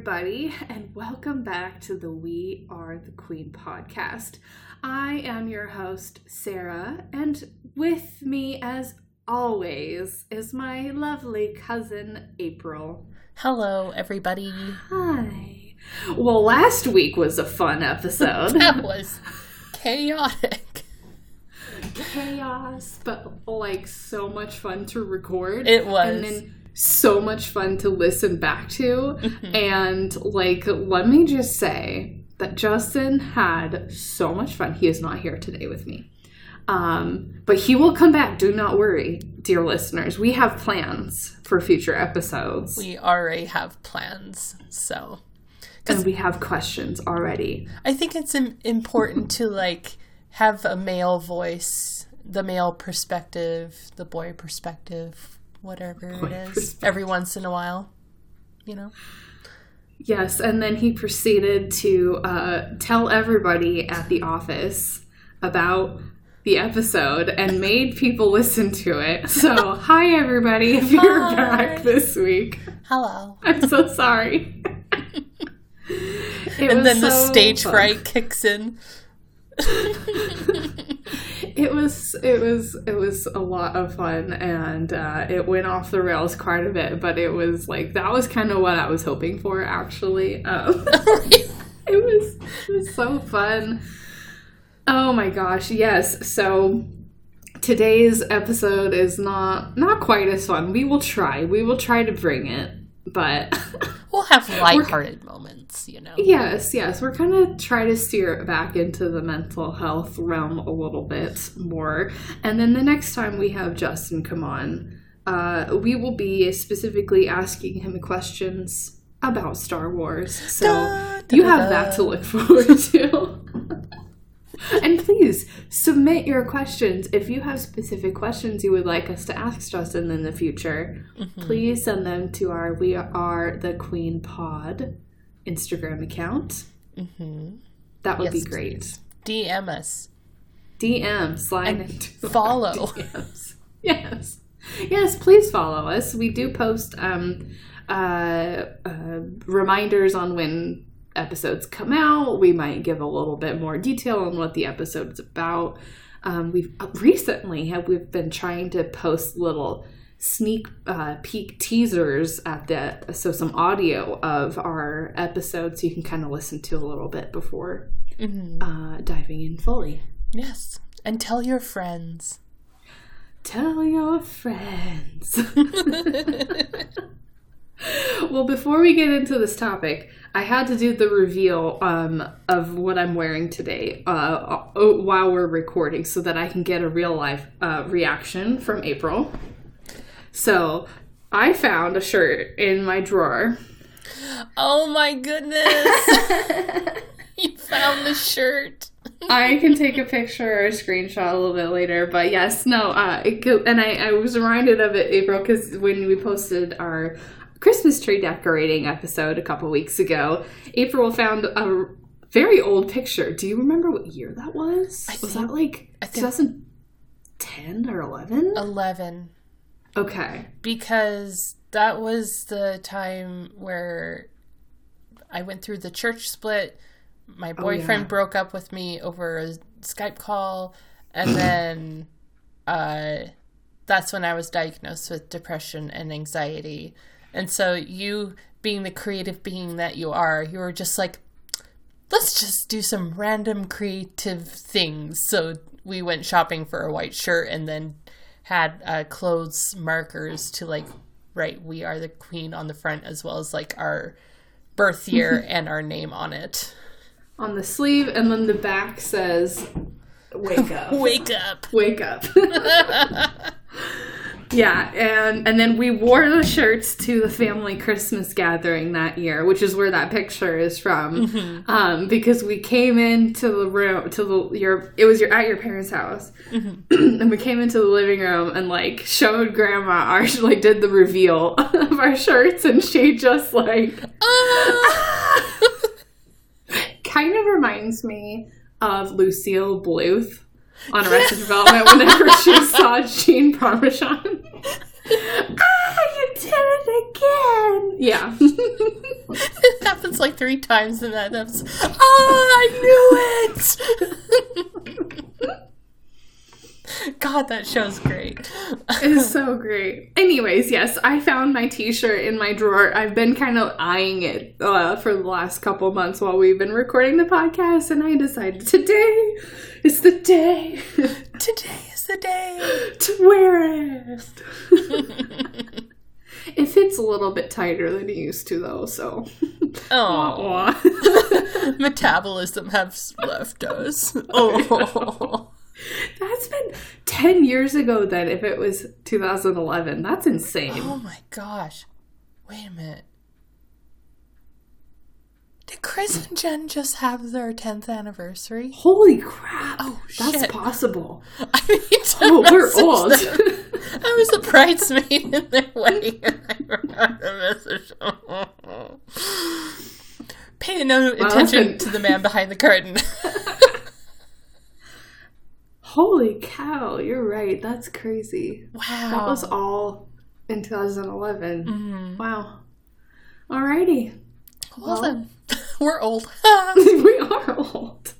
everybody, and welcome back to the We Are the Queen podcast. I am your host, Sarah, and with me, as always, is my lovely cousin, April. Hello, everybody. Hi. Well, last week was a fun episode. that was chaotic. Chaos, but like so much fun to record. It was. So much fun to listen back to. and like, let me just say that Justin had so much fun. He is not here today with me. Um, but he will come back. Do not worry, dear listeners. We have plans for future episodes. We already have plans, so and we have questions already. I think it's important to like have a male voice, the male perspective, the boy perspective, whatever it is, every once in a while. You know, Yes, and then he proceeded to uh, tell everybody at the office about the episode and made people listen to it. So, hi everybody, if you're Hi. back this week. hello. I'm so sorry. And was then the stage fun. fright kicks in. It was it was it was a lot of fun and uh, it went off the rails quite a bit, but it was like that was kind of what I was hoping for actually. Um, it was it was so fun. Oh my gosh, yes. So today's episode is not not quite as fun. We will try. We will try to bring it, but we'll have lighthearted moments, you know. yes, yes, we're kind of try to steer it back into the mental health realm a little bit more. And then the next time we have Justin come on, uh, we will be specifically asking him questions about Star Wars. So Da, da, you have da. that to look forward to. And please submit your questions. If you have specific questions you would like us to ask Justin in the future, Mm-hmm. please send them to our We Are the Queen Pod Instagram account. Mhm. That would Yes, be great. please. DM us. DM, slide And follow. DMs. Yes. Yes, please follow us. We do post um, uh, uh, reminders on when episodes come out. We might give a little bit more detail on what the episode is about. Um, we've recently have we've been trying to post little sneak uh, peek teasers at the so some audio of our episodes so you can kind of listen to a little bit before Mhm. uh, diving in fully. Yes. And tell your friends. Tell your friends. well, before we get into this topic, I had to do the reveal um, of what I'm wearing today uh, while we're recording so that I can get a real life uh, reaction from April. So I found a shirt in my drawer. Oh my goodness! you found the shirt. I can take a picture or a screenshot a little bit later, but yes, no, uh, and I, I was reminded of it, April, because when we posted our Christmas tree decorating episode a couple weeks ago, April found a very old picture. Do you remember what year that was? Was that like 2010 or 11? 11. Okay. Because that was the time where I went through the church split. My boyfriend yeah. broke up with me over a Skype call. And then uh, that's when I was diagnosed with depression and anxiety. And so, you being the creative being that you are, you were just like, let's just do some random creative things. So we went shopping for a white shirt and then had uh, clothes markers to like write "We are the Queen" on the front, as well as like our birth year and our name on it. On the sleeve, and then the back says, Wake up. Wake up! wake up. yeah, and and then we wore the shirts to the family Christmas gathering that year, which is where that picture is from. Mm-hmm. Um, because we came into the room to the your it was your at your parents' house, mm-hmm. and we came into the living room and like showed grandma our like did the reveal of our shirts, and she just like ah! kind of reminds me of Lucille Bluth on Arrested Development whenever she saw Gene Parmesan. ah, you did it again. Yeah. it happens like three times in that episode. Oh, I knew it! God, that show's great. it's so great. Anyways, yes, I found my T-shirt in my drawer. I've been kind of eyeing it uh, for the last couple months while we've been recording the podcast, and I decided today is the day. Today is the day to wear it. it fits a little bit tighter than it used to, though. So, oh, metabolism has left us. Oh. That's been 10 years ago then, if it was 2011. That's insane. Oh my gosh. Wait a minute. Did Chris and Jen just have their 10th anniversary? Holy crap. Oh, That's shit. possible. I mean, oh, we're old. I was a bridesmaid in their wedding and I forgot the message. Pay no attention to the man behind the curtain. Holy cow, you're right. That's crazy. Wow. That was all in 2011. Mm-hmm. Wow. Alrighty. Well, well then, we're old. we are old.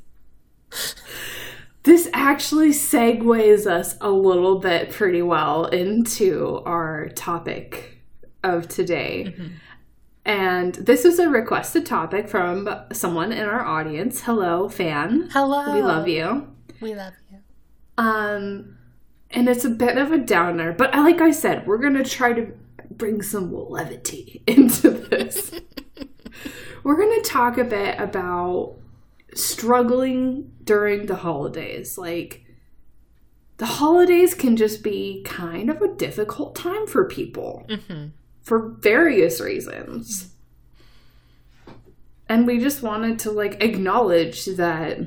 This actually segues us a little bit pretty well into our topic of today. Mm-hmm. And this was a requested topic from someone in our audience. Hello, fan. Hello. We love you. We love um, and it's a bit of a downer, but like I said, we're gonna try to bring some levity into this. we're gonna talk a bit about struggling during the holidays. Like, the holidays can just be kind of a difficult time for people mm-hmm. for various reasons. And we just wanted to like acknowledge that,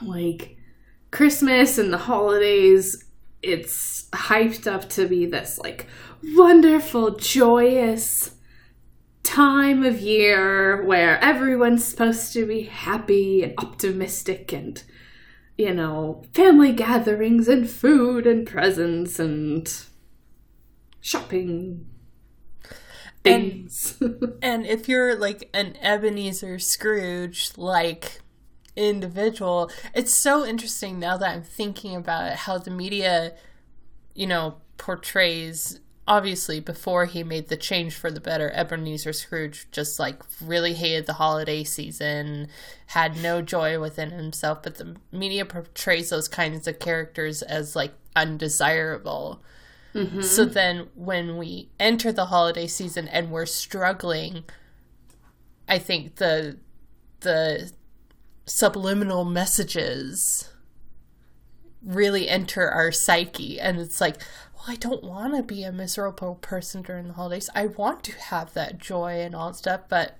like, Christmas and the holidays, it's hyped up to be this like wonderful, joyous time of year where everyone's supposed to be happy and optimistic and you know, family gatherings and food and presents and shopping things. And, and if you're like an Ebenezer Scrooge, like individual. It's so interesting now that I'm thinking about it, how the media, you know, portrays obviously before he made the change for the better ebenezer scrooge just like really hated the holiday season had no joy within himself but the media portrays those kinds of characters as like undesirable mm-hmm. so then when we enter the holiday season and we're struggling i think the the subliminal messages really enter our psyche. And it's like well i don't want to be a miserable person during the holidays. I want to have that joy and all that stuff but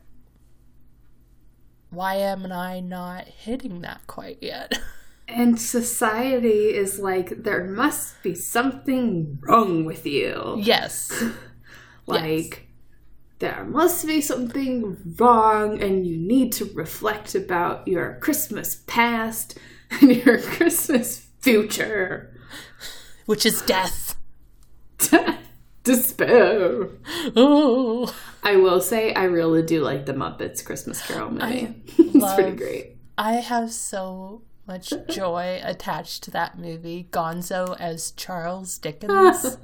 why am i not hitting that quite yet? And society is like there must be something wrong with you. Yes. Like yes there must be something wrong and you need to reflect about your Christmas past and your Christmas future. Which is death. Death. Despair. Oh. I will say, I really do like the Muppets Christmas Carol movie. it's love, pretty great. I have so much joy attached to that movie. Gonzo as Charles Dickens.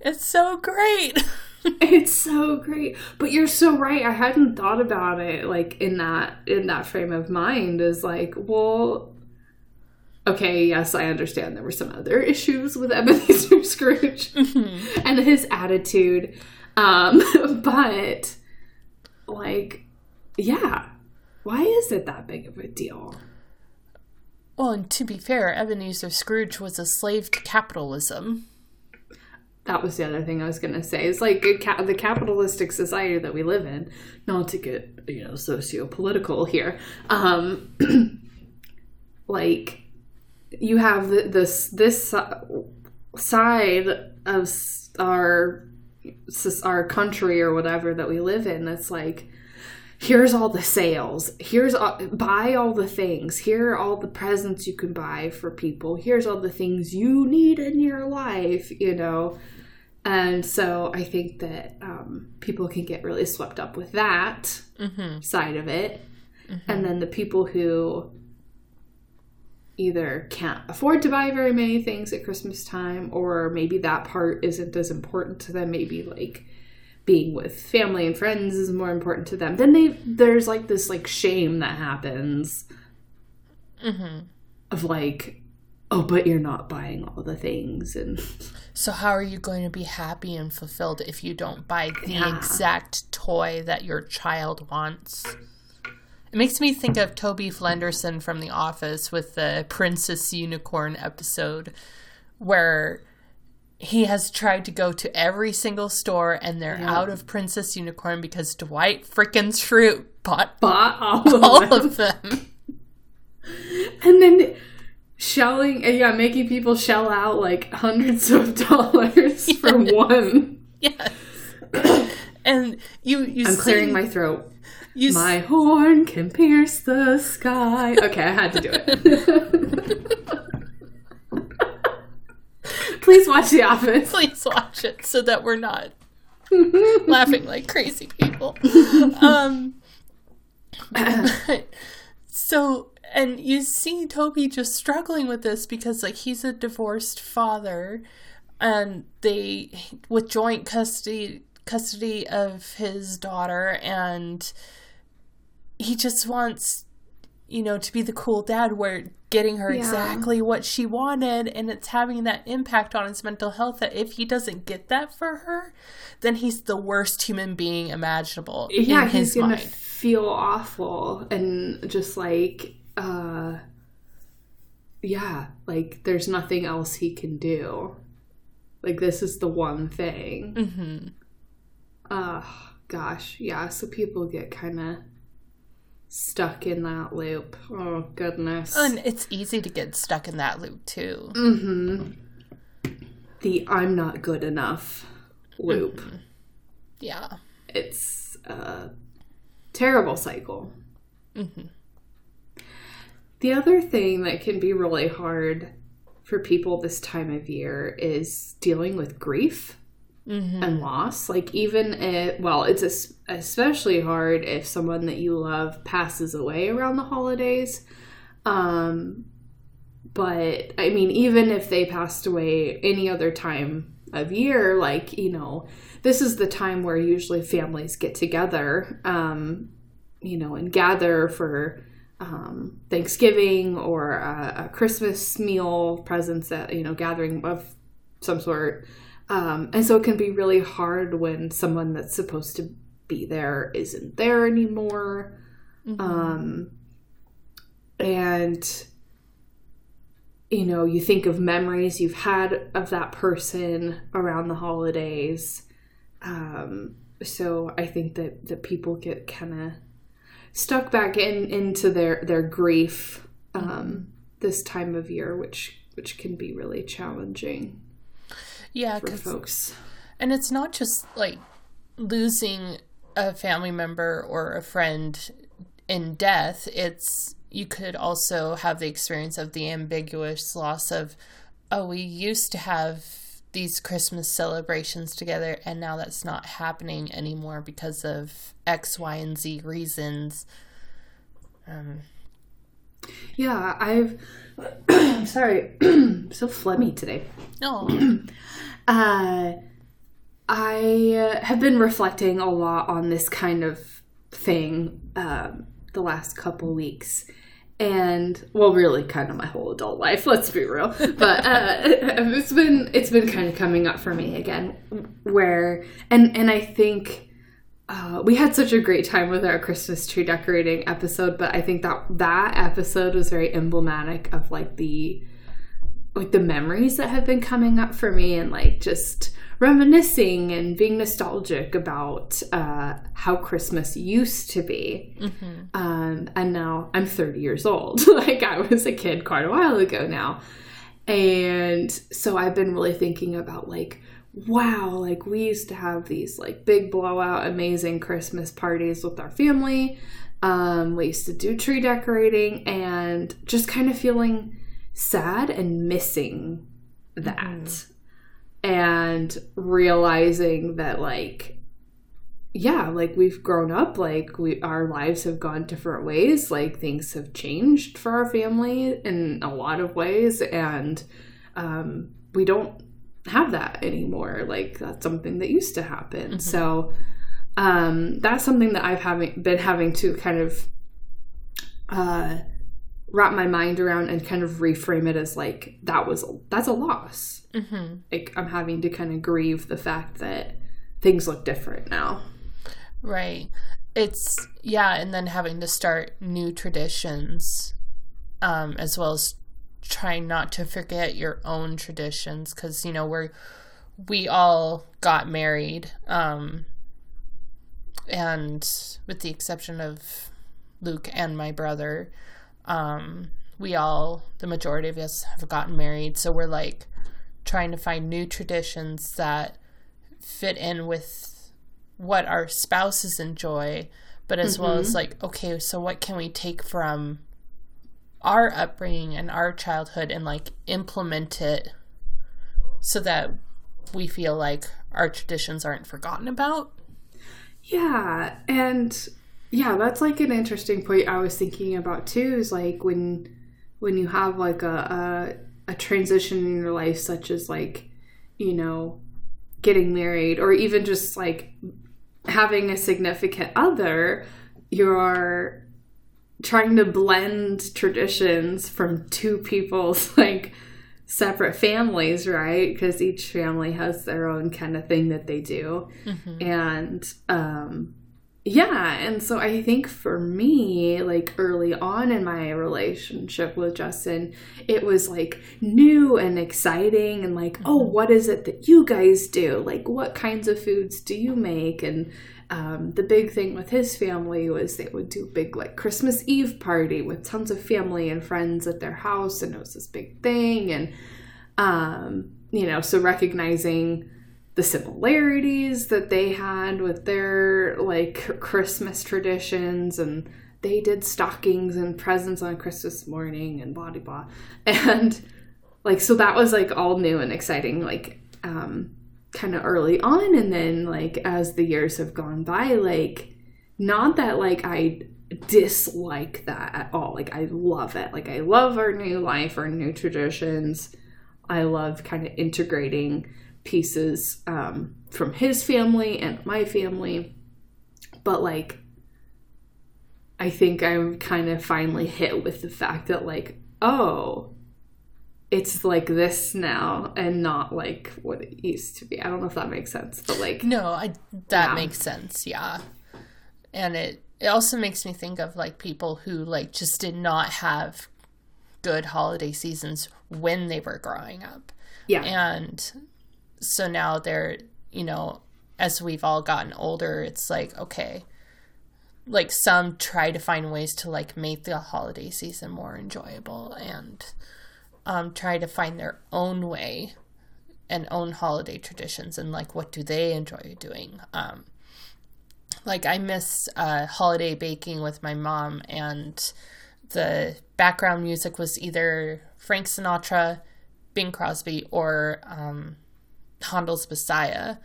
It's so great. it's so great. But you're so right. I hadn't thought about it like in that in that frame of mind is like, well, okay, yes, I understand there were some other issues with Ebenezer Scrooge mm-hmm. and his attitude. Um, but like, yeah, why is it that big of a deal? Well, and to be fair, Ebenezer Scrooge was a slave to capitalism that was the other thing I was going to say. It's like ca- the capitalistic society that we live in, not to get, you know, socio-political here. Um, like you have this this side of our our country or whatever that we live in that's like here's all the sales here's all, buy all the things here are all the presents you can buy for people here's all the things you need in your life you know and so i think that um, people can get really swept up with that Mm-hmm. side of it and then the people who either can't afford to buy very many things at christmas time or maybe that part isn't as important to them maybe like being with family and friends is more important to them then they there's like this like shame that happens Mm-hmm. of like oh but you're not buying all the things and So how are you going to be happy and fulfilled if you don't buy the Yeah. exact toy that your child wants? It makes me think of Toby Flenderson from The Office with the Princess Unicorn episode where he has tried to go to every single store and they're Yeah. out of Princess Unicorn because Dwight frickin' Schrute bought bought all of them. of them. and then shelling and yeah making people shell out like hundreds of dollars for one. Yes. and you you i'm see, clearing my throat. You s- my horn can pierce the sky. Okay i had to do it. Please watch the office. Please watch it so that we're not laughing like crazy people. Um, so, and you see Toby just struggling with this because, like, he's a divorced father, and they with joint custody custody of his daughter, and he just wants, you know, to be the cool dad where getting her Yeah. exactly what she wanted and it's having that impact on his mental health that if he doesn't get that for her then he's the worst human being imaginable yeah he's gonna mind feel awful and just like uh yeah like there's nothing else he can do. Like this is the one thing. Hmm uh gosh yeah so people get kind of stuck in that loop. Oh goodness. And it's easy to get stuck in that loop too. Mm-hmm. The i'm not good enough loop. Yeah. It's a terrible cycle. The other thing that can be really hard for people this time of year is dealing with grief hmm and loss. Like, even if, well, it's especially hard if someone that you love passes away around the holidays. Um, but I mean, even if they passed away any other time of year, like, you know, this is the time where usually families get together, um, you know, and gather for um, Thanksgiving or a, a Christmas meal, presents that, you know, gathering of some sort. Um, and so it can be really hard when someone that's supposed to be there isn't there anymore. Um, and you know, you think of memories you've had of that person around the holidays. Um, so I think that that people get kind of stuck back in into their their grief um, this time of year, which which can be really challenging yeah for folks. and it's not just like losing a family member or a friend in death it's you could also have the experience of the ambiguous loss of oh we used to have these christmas celebrations together and now that's not happening anymore because of x y and z reasons um, Yeah, I've. I'm sorry, I'm so phlegmy today. no Uh, I have been reflecting a lot on this kind of thing um, the last couple weeks. And well, really, kind of my whole adult life. Let's be real, but uh, it's been it's been kind of coming up for me again, where and and I think uh, we had such a great time with our Christmas tree decorating episode, but I think that that episode was very emblematic of like the like the memories that have been coming up for me and like just reminiscing and being nostalgic about uh, how Christmas used to be. Um, and now I'm 30 years old. like I was a kid quite a while ago now. And so I've been really thinking about like wow, like we used to have these like big blowout, amazing Christmas parties with our family. Um, we used to do tree decorating and just kind of feeling sad and missing that. Mm-hmm. And realizing that like yeah, like we've grown up, like we our lives have gone different ways, like things have changed for our family in a lot of ways and um we don't have that anymore. Like that's something that used to happen. Mm-hmm. So um, that's something that I've having been having to kind of uh, wrap my mind around and kind of reframe it as like that was that's a loss. Mm-hmm. Like I'm having to kind of grieve the fact that things look different now. Right. It's yeah, and then having to start new traditions, um, as well as trying not to forget your own traditions because you know we're we all got married um and with the exception of luke and my brother um we all the majority of us have gotten married so we're like trying to find new traditions that fit in with what our spouses enjoy but as mm-hmm. well as mm-hmm. like okay so what can we take from our upbringing and our childhood and like implement it so that we feel like our traditions aren't forgotten about. Yeah, and yeah, that's like an interesting point I was thinking about too is like when when you have like a a, a transition in your life such as like, you know, getting married or even just like having a significant other, you're trying to blend traditions from two people's like separate families, right? Because each family has their own kind of thing that they do. Mm-hmm. And um yeah, and so I think for me, like early on in my relationship with Justin, it was like new and exciting and like, oh, mm-hmm. oh, what is it that you guys do? Like what kinds of foods do you make? And um, the big thing with his family was they would do a big like Christmas Eve party with tons of family and friends at their house, and it was this big thing. And um, you know, so recognizing the similarities that they had with their like Christmas traditions and they did stockings and presents on Christmas morning and blah blah blah. And like so that was like all new and exciting like um kind of early on. And then like as the years have gone by like not that like I dislike that at all. Like I love it. Like I love our new life our new traditions. I love kind of integrating pieces um, from his family and my family but like I think I'm kind of finally hit with the fact that like oh it's like this now and not like what it used to be. I don't know if that makes sense, but like No, I that yeah. makes sense. Yeah. And it it also makes me think of like people who like just did not have good holiday seasons when they were growing up. Yeah. And so now they're, you know, as we've all gotten older, it's like okay, like some try to find ways to like make the holiday season more enjoyable and um, try to find their own way and own holiday traditions and like what do they enjoy doing. Um, like I miss uh, holiday baking with my mom, and the background music was either Frank Sinatra, Bing Crosby, or um, Handel's Messiah.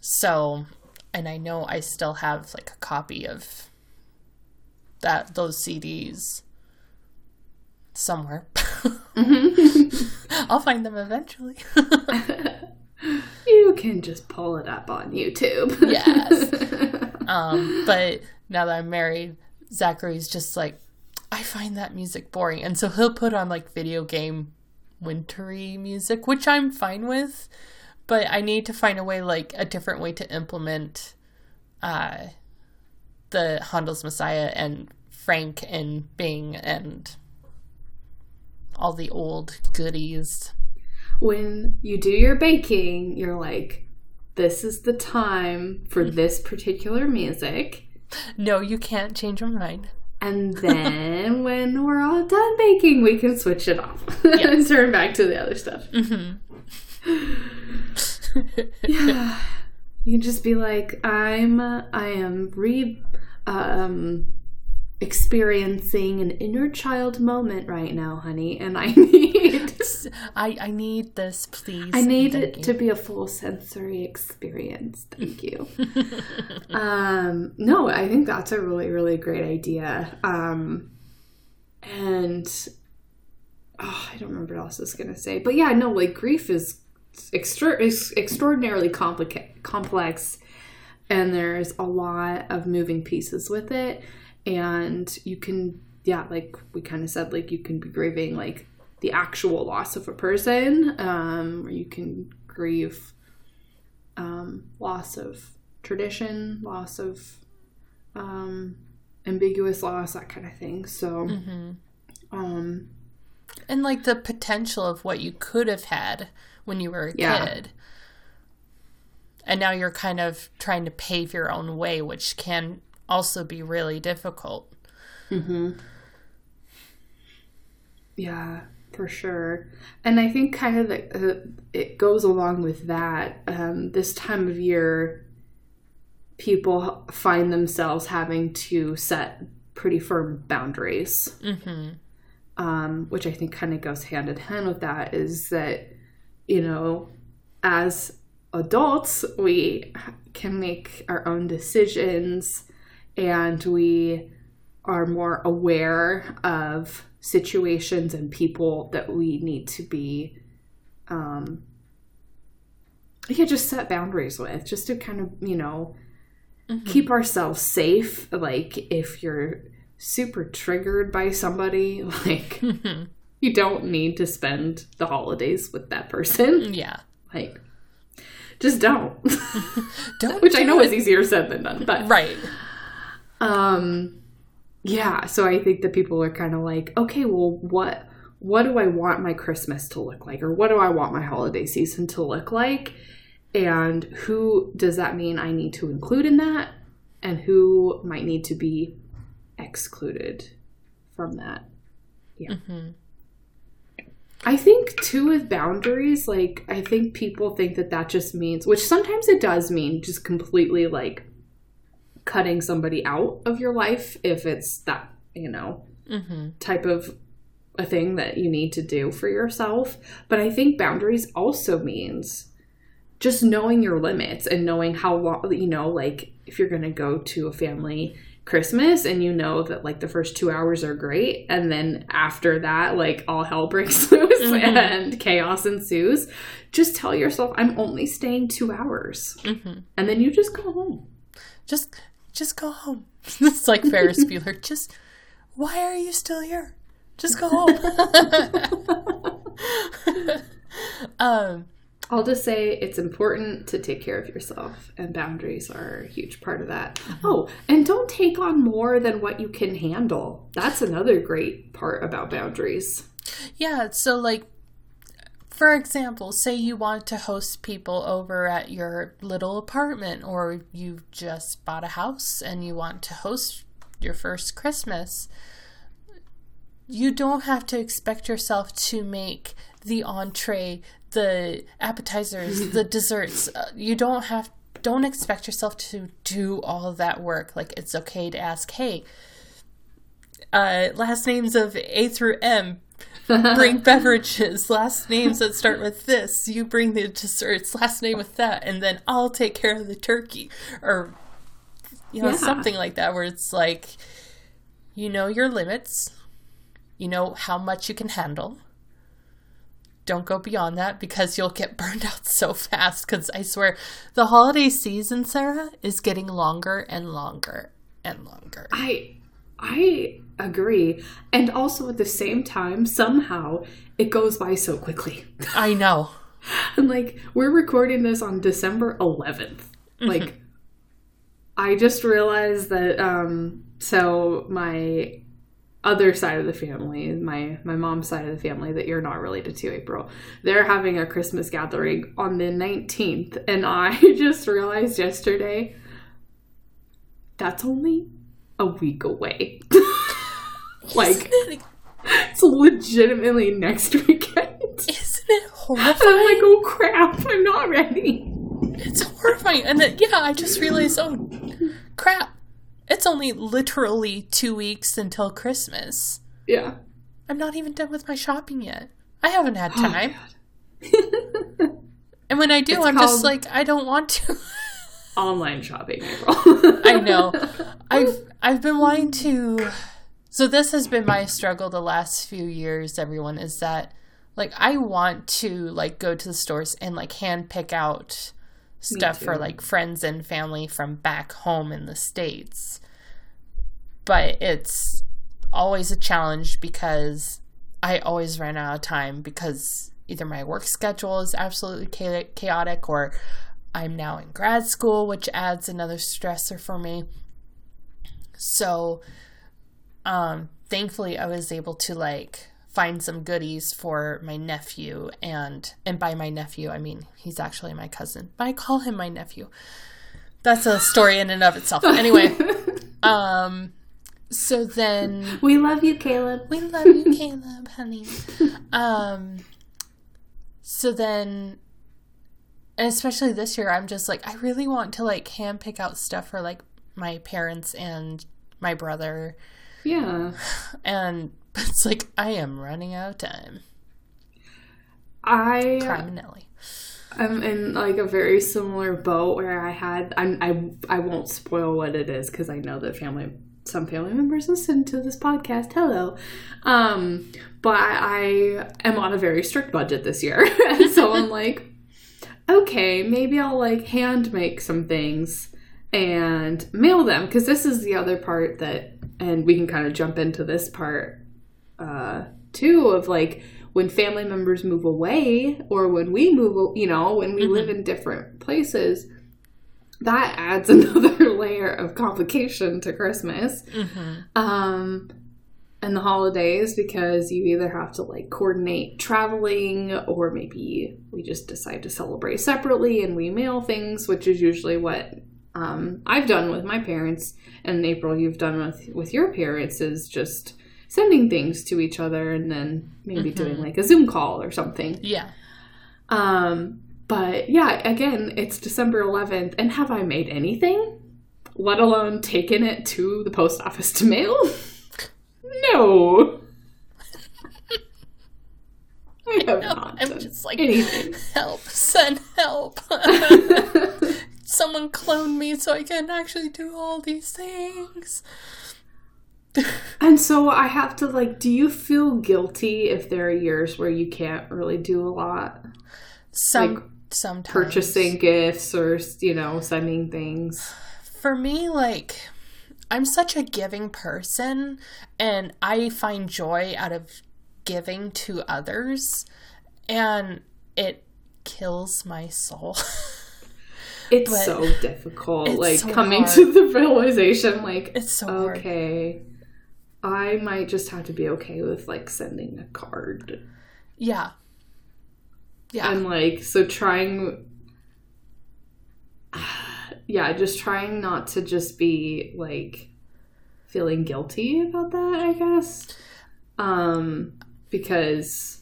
So, and I know I still have like a copy of that those CDs somewhere. Mm-hmm. I'll find them eventually. you can just pull it up on YouTube. yes. Um, but now that I'm married, Zachary's just like, I find that music boring. And so he'll put on like video game wintry music, which I'm fine with. But I need to find a way, like a different way to implement uh, the Handel's Messiah and Frank and Bing and all the old goodies. When you do your baking, you're like, this is the time for this particular music. No, you can't change your mind. And then when we're all done baking, we can switch it off yes. and turn back to the other stuff. Mm-hmm. yeah. You can just be like, I'm, I am re, um, experiencing an inner child moment right now, honey, and I need, I, I need this, please. I need Thank it you. to be a full sensory experience. Thank you. um, no, I think that's a really, really great idea. Um, and oh, I don't remember what else I was gonna say, but yeah, no, like grief is extra- extraordinarily complica- complex, and there's a lot of moving pieces with it, and you can, yeah, like we kind of said, like you can be grieving like the actual loss of a person, um, or you can grieve um, loss of tradition, loss of um, ambiguous loss, that kind of thing. So, Mm-hmm. um, and like the potential of what you could have had when you were a Yeah. kid. And now you're kind of trying to pave your own way, which can also be really difficult. Yeah, for sure. And I think kind of the, uh, it goes along with that. Um, this time of year, people find themselves having to set pretty firm boundaries, Mm-hmm. um, which I think kind of goes hand in hand with that. Is that you know, as adults, we can make our own decisions, and we are more aware of situations and people that we need to be um yeah just set boundaries with just to kind of you know keep ourselves safe. Like if you're super triggered by somebody like you don't need to spend the holidays with that person Yeah. like just don't Don't which i know it. is easier said than done but Right. um yeah so i think that people are kind of like okay well what what do i want my christmas to look like or what do i want my holiday season to look like and who does that mean i need to include in that and who might need to be excluded from that yeah Mhm. I think too with boundaries, like I think people think that that just means, which sometimes it does mean, just completely like cutting somebody out of your life if it's that you know Mm-hmm. type of a thing that you need to do for yourself. But I think boundaries also means just knowing your limits and knowing how long you know, like if you're gonna go to a family Christmas and you know that like the first two hours are great and then after that like all hell breaks loose Mhm. and chaos ensues, just tell yourself I'm only staying two hours. Mm-hmm. And then you just go home. Just, just go home. it's like Ferris Bueller. Just, why are you still here? Just go home. um, I'll just say it's important to take care of yourself, and boundaries are a huge part of that. Mm-hmm. Oh, and don't take on more than what you can handle. That's another great part about boundaries. yeah. So, like, for example, say you want to host people over at your little apartment, or you've just bought a house and you want to host your first Christmas. You don't have to expect yourself to make the entree, the appetizers, the desserts. Uh, You don't have don't expect yourself to do all that work. Like it's okay to ask, "Hey, uh, last names of A through M, bring beverages. Last names that start with this, you bring the desserts. Last name with that, and then I'll take care of the turkey." Or you know, Yeah. something like that where it's like you know your limits. You know how much you can handle. Don't go beyond that because you'll get burned out so fast. Because I swear, the holiday season, Sarah, is getting longer and longer and longer. I I agree. And also at the same time, somehow it goes by so quickly. I know. and like we're recording this on December 11th. Like I just realized that um so my other side of the family, my my mom's side of the family that you're not related to, April, they're having a Christmas gathering on the 19th and I just realized yesterday that's only a week away. like it's legitimately next weekend. Isn't it horrifying? I'm like, oh crap, I'm not ready. It's horrifying. And then, yeah, I just realized, oh, crap. It's only literally two weeks until Christmas. Yeah. I'm not even done with my shopping yet. I haven't had Oh, time. and when I do, It's I'm just like, I don't want to. Online shopping, April. I know. I've I've been wanting to So this has been my struggle the last few years everyone is that like I want to like go to the stores and like hand pick out stuff for like friends and family from back home in the states. But it's always a challenge because I always run out of time because either my work schedule is absolutely chaotic or I'm now in grad school, which adds another stressor for me. So, um, thankfully, I was able to like find some goodies for my nephew, and and by my nephew, I mean he's actually my cousin, but I call him my nephew. That's a story in and of itself. Anyway, um, so then we love you, Caleb. we love you, Caleb, honey. Um, so then, and especially this year, I'm just like, I really want to like hand pick out stuff for like my parents and my brother, Yeah. and it's like I am running out of time. I Criminally. I'm in like a very similar boat where I had I'm, I I won't spoil what it is because I know that family some family members listen to this podcast. Hello, um, but I, I am on a very strict budget this year, and so I'm like, okay, maybe I'll like hand make some things and mail them because this is the other part that, and we can kind of jump into this part uh, too of like when family members move away or when we move, you know, when we live in different places, that adds another layer of complication to Christmas Mm-hmm. um, and the holidays because you either have to like coordinate traveling or maybe we just decide to celebrate separately and we mail things, which is usually what um, I've done with my parents. And April, you've done with with your parents is just sending things to each other and then maybe doing like a Zoom call or something. Yeah. Um, but yeah, again, it's December 11th, and have I made anything? Let alone taken it to the post office to mail? no. I have not I'm just like, anything. help, send help. Someone clone me so I can actually do all these things. and so I have to like, do you feel guilty if there are years where you can't really do a lot? Some Like, sometimes Purchasing gifts or, you know, sending things. for me like i'm such a giving person and i find joy out of giving to others and it kills my soul It's But so difficult, like so coming hard. to the realization, like, it's so hard okay, I might just have to be okay with like sending a card. yeah yeah And like, so trying, yeah, just trying not to just be like feeling guilty about that, I guess. Um, because.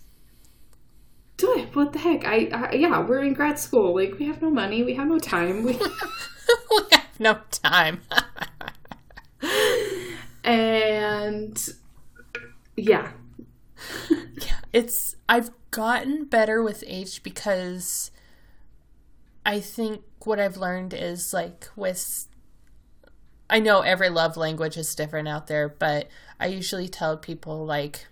Do it. What the heck? I, I yeah, we're in grad school. Like we have no money, we have no time. We we have no time and yeah yeah. it's i've gotten better with age because i think what i've learned is like with i know every love language is different out there but i usually tell people like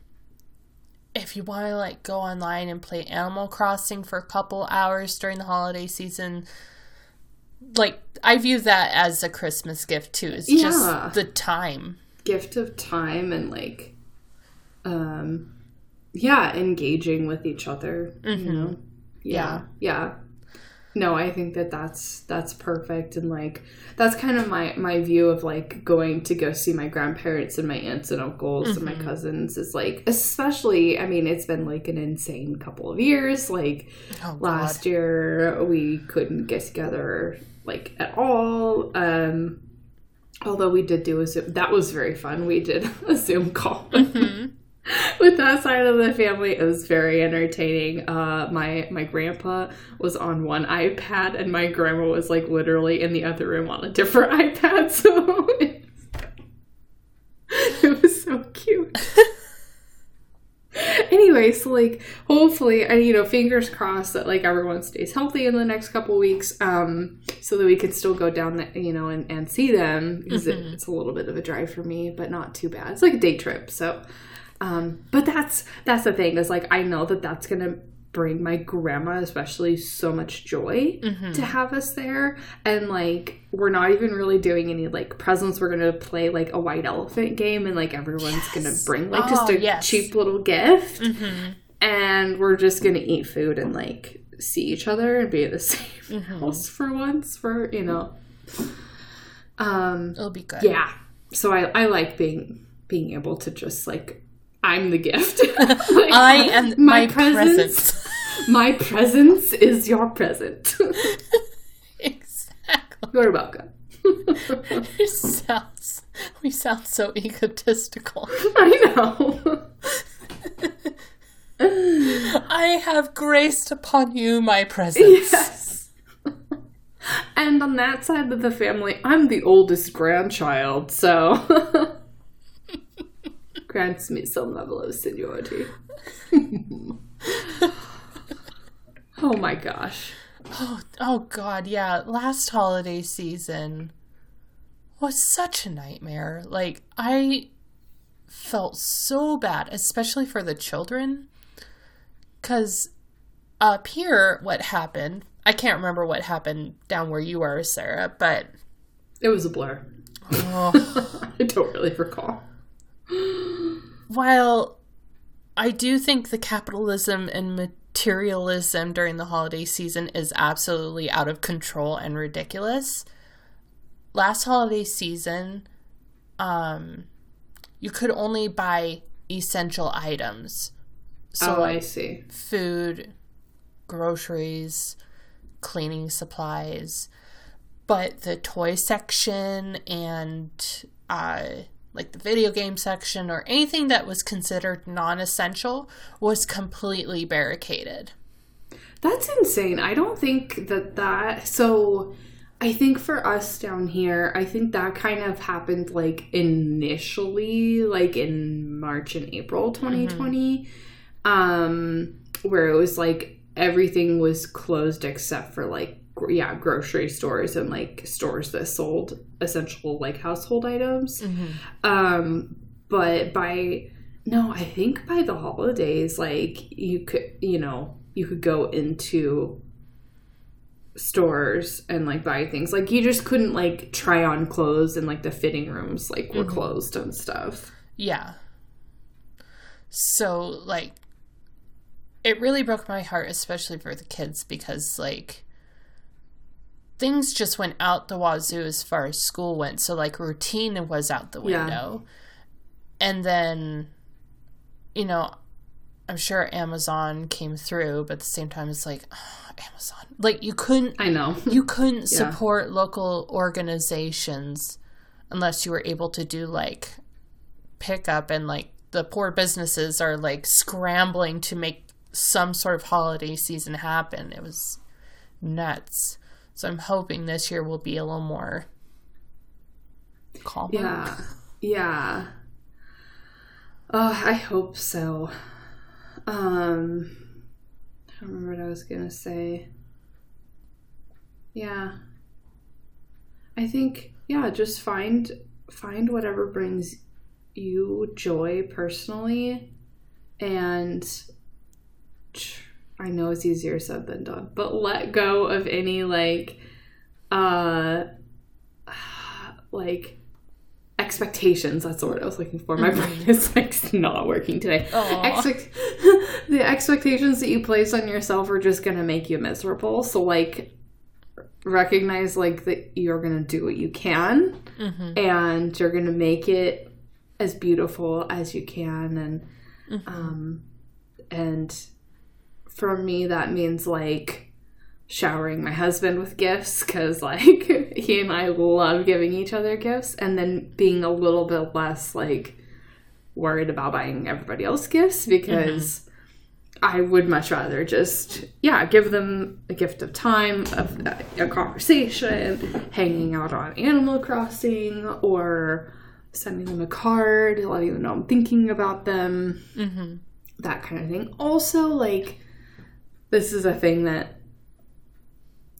if you want to like go online and play animal crossing for a couple hours during the holiday season like i view that as a christmas gift too it's Yeah. just the time gift of time and like um yeah engaging with each other you know? Yeah yeah. no i think that that's that's perfect and like that's kind of my my view of like going to go see my grandparents and my aunts and uncles and my cousins is like especially i mean it's been like an insane couple of years like oh last year we couldn't get together like at all um although we did do a zoom that was very fun. We did a zoom call Mhm. with that side of the family. It was very entertaining. Uh my my grandpa was on one ipad and my grandma was like literally in the other room on a different ipad. So it was so cute anyway so like hopefully and you know fingers crossed that like everyone stays healthy in the next couple weeks um so that we can still go down the, you know and, and see them because it, it's a little bit of a drive for me but not too bad. It's like a day trip so um, but that's that's the thing is like I know that that's gonna bring my grandma especially so much joy to have us there and like we're not even really doing any like presents we're gonna play like a white elephant game and like everyone's gonna bring like just Oh, a yes. cheap little gift Mm-hmm. and we're just gonna eat food and like see each other and be in the same Mm-hmm. house for once for you know um It'll be good. yeah so i i like being being able to just like i'm the gift Like, I am my, presence. My presence is your present exactly. you're welcome It sounds. We sound so egotistical. i know I have graced upon you my presence. yes and on that side of the family i'm the oldest grandchild so grants me some level of seniority oh my gosh Oh, oh God, yeah. Last holiday season was such a nightmare. Like I felt so bad, especially for the children, because up here, what happened? I can't remember what happened down where you are, Sarah, but it was a blur oh, i don't really recall while I do think the capitalism and materialism during the holiday season is absolutely out of control and ridiculous. Last holiday season, um, you could only buy essential items. So oh, I see. food, groceries, cleaning supplies, but the toy section and uh, like the video game section or anything that was considered non-essential was completely barricaded. That's insane. I don't think that that. So, I think for us down here, I think that kind of happened like initially, like in March and April 2020, um, where it was like everything was closed except for like yeah grocery stores and like stores that sold essential like household items. Um but by no i think by the holidays like you could you know you could go into stores and like buy things. Like you just couldn't like try on clothes and like the fitting rooms like were closed and stuff. Yeah. So, like, it really broke my heart, especially for the kids, because, like, things just went out the wazoo as far as school went. So, like, routine was out the Yeah. window. And then, you know, I'm sure Amazon came through, but at the same time, it's like, ah, Amazon. Like, you couldn't i know you couldn't Yeah. support local organizations unless you were able to do like pickup and like the poor businesses are like scrambling to make some sort of holiday season happen. It was nuts. So I'm hoping this year will be a little more calm. Yeah. Yeah. Oh, I hope so. Um I don't remember what I was gonna say. Yeah. I think yeah, just find find whatever brings you joy personally and tr- I know it's easier said than done, but let go of any like uh like expectations that's the word i was looking for my brain is like not working today. Expect- the expectations that you place on yourself are just gonna make you miserable so like recognize like that you're gonna do what you can Mhm. and you're gonna make it as beautiful as you can and Mm-hmm. um and for me that means like showering my husband with gifts because like he and i love giving each other gifts and then being a little bit less like worried about buying everybody else gifts because I would much rather just yeah give them a gift of time, of a conversation, hanging out on Animal Crossing, or sending them a card, letting them know I'm thinking about them, Mm-hmm. that kind of thing. Also, like this is a thing that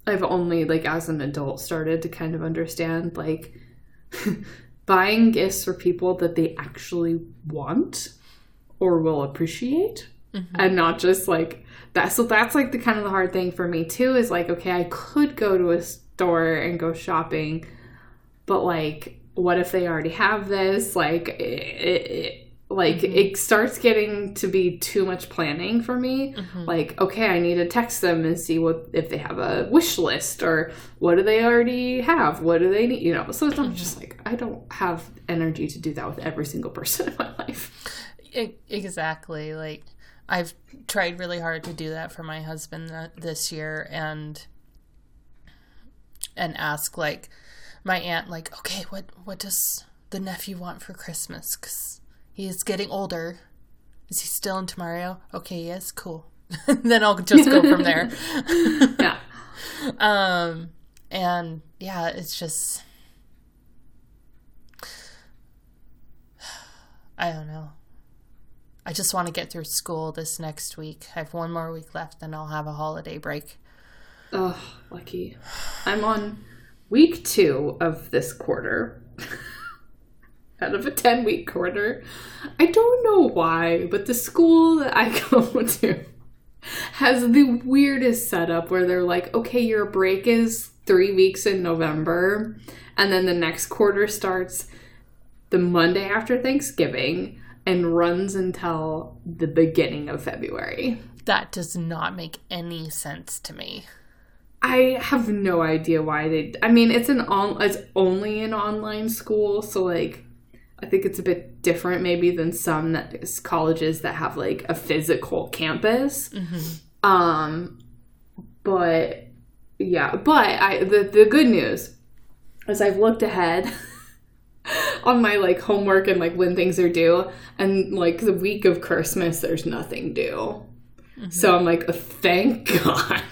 I've only like as an adult started to kind of understand like buying gifts for people that they actually want or will appreciate. Mm-hmm. And not just like that so that's like the kind of the hard thing for me too is like okay I could go to a store and go shopping but like what if they already have this? Like it, it, like mm-hmm. it starts getting to be too much planning for me. Mm-hmm. Like okay i need to text them and see what if they have a wish list or what do they already have? What do they need? You know so it's not mm-hmm. just like i don't have energy to do that with every single person in my life. Exactly. Like I've tried really hard to do that for my husband this year and and ask like my aunt like, "Okay, what what does the nephew want for Christmas? Cuz he is getting older. Is he still into Mario? Okay, yes, cool." then I'll just go from there. yeah Um, and yeah, it's just, I don't know. I just want to get through school this next week. I have one more week left, then I'll have a holiday break. oh lucky i'm on week two of this quarter out of a 10 week quarter i don't know why but the school that i go to has the weirdest setup where they're like, okay, your break is three weeks in November, and then the next quarter starts the Monday after Thanksgiving and runs until the beginning of February. That does not make any sense to me. I have no idea why they. I mean, it's an on. It's only an online school, so like, I think it's a bit different maybe than some that colleges that have like a physical campus. Um, but yeah, but I the the good news is I've looked ahead. on my like homework and like when things are due and like the week of christmas there's nothing due so i'm like thank god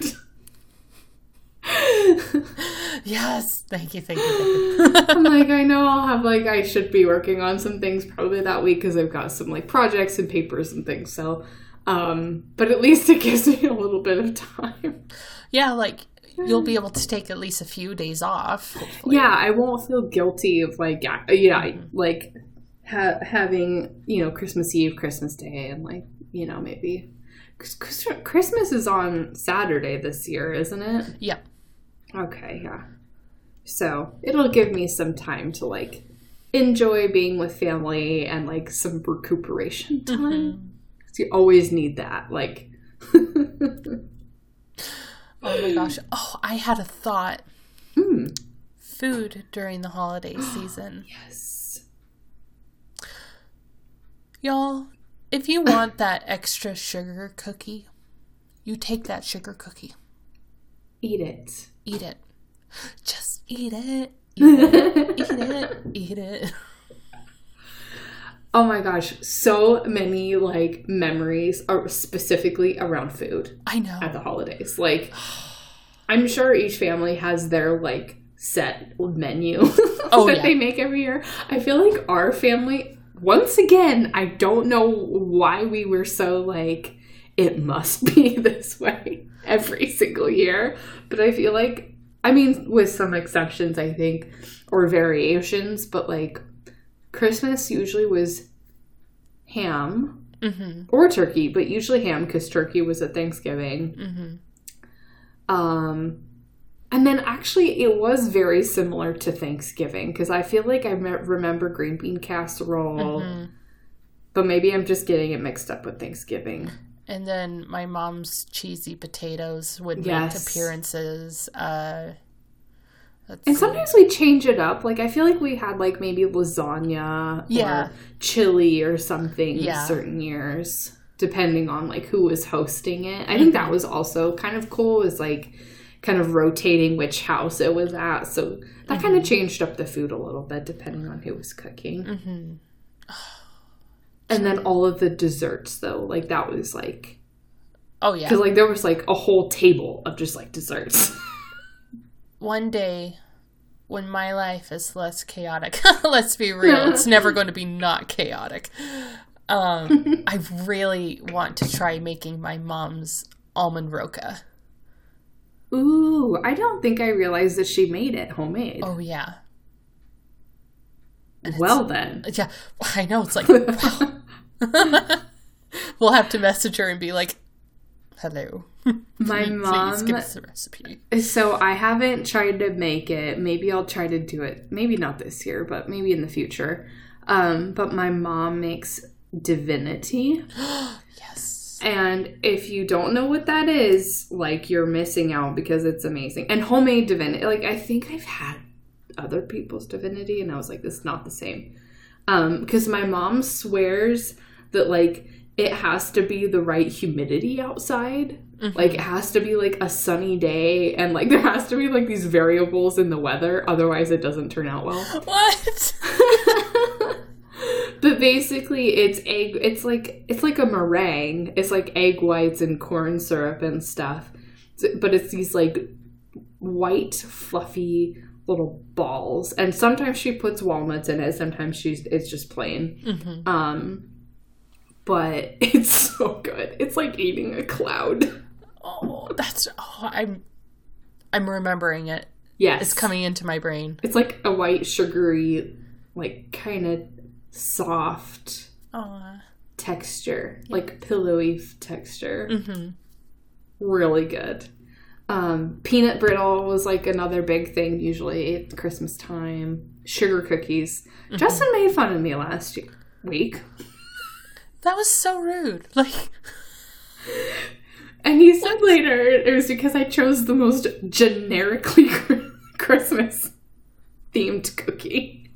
Yes, thank you, thank you, thank you. I'm like, I know I'll have like I should be working on some things probably that week because I've got some like projects and papers and things. So, um, but at least it gives me a little bit of time. yeah, like you'll be able to take at least a few days off. Hopefully. Yeah, I won't feel guilty of like yeah, yeah like ha- having you know Christmas Eve, Christmas Day, and like you know maybe 'cause Chris- Christmas is on Saturday this year, isn't it? Yeah. Okay, yeah. So it'll give me some time to like enjoy being with family and like some recuperation time. 'Cause you always need that. Like, Oh my gosh. Oh, I had a thought. hmm, Food during the holiday season. yes. Y'all, if you want that extra sugar cookie, you take that sugar cookie. Eat it. Eat it. Just eat it. Eat it. Eat it. Eat it. Oh my gosh, so many like memories are specifically around food I know. at the holidays. Like, I'm sure each family has their like set menu Oh, that yeah. they make every year. I feel like our family, once again, I don't know why we were so like, it must be this way every single year. But I feel like, I mean, with some exceptions, I think, or variations, but like Christmas usually was ham Mm-hmm. or turkey, but usually ham because turkey was at Thanksgiving. Mm-hmm. Um, and then actually, it was very similar to Thanksgiving because I feel like I remember green bean casserole, Mhm. but maybe I'm just getting it mixed up with Thanksgiving. And then my mom's cheesy potatoes would Yes. make appearances. Uh, And see. sometimes we change it up. Like I feel like we had like maybe lasagna Yeah. or chili or something Yeah. certain years, depending on like who was hosting it. I think that was also kind of cool. Is like kind of rotating which house it was at. So that kind of changed up the food a little bit depending on who was cooking. Mhm. And then all of the desserts though, like that was like Oh yeah. because like there was like a whole table of just like desserts. One day when my life is less chaotic, let's be real, it's never going to be not chaotic. Um, I really want to try making my mom's almond roca. Ooh, I don't think I realized that she made it homemade. Oh yeah. Well then. Yeah, I know. It's like, wow. we'll have to message her and be like, hello. My Please mom give us the recipe. So I haven't tried to make it. Maybe I'll try to do it. Maybe not this year, but maybe in the future. Um, but my mom makes divinity. Yes. And if you don't know what that is, like you're missing out because it's amazing. And homemade divinity, like I think I've had other people's divinity and I was like, this is not the same. Um, because my mom swears that like it has to be the right humidity outside. Like it has to be like a sunny day and like there has to be like these variables in the weather, otherwise it doesn't turn out well. What? but basically it's egg it's like it's like a meringue it's like egg whites and corn syrup and stuff but it's these like white fluffy little balls and sometimes she puts walnuts in it sometimes she's it's just plain Mhm. um but it's so good it's like eating a cloud Oh, that's. Oh, I'm. I'm remembering it. yes It's coming into my brain. it's like a white sugary like kind of soft Oh. texture like pillowy texture hmm really good. Um, peanut brittle was like another big thing usually at Christmas time. Sugar cookies. Justin made fun of me last week, That was so rude. Like, and he said later it was because I chose the most generically Christmas themed cookie.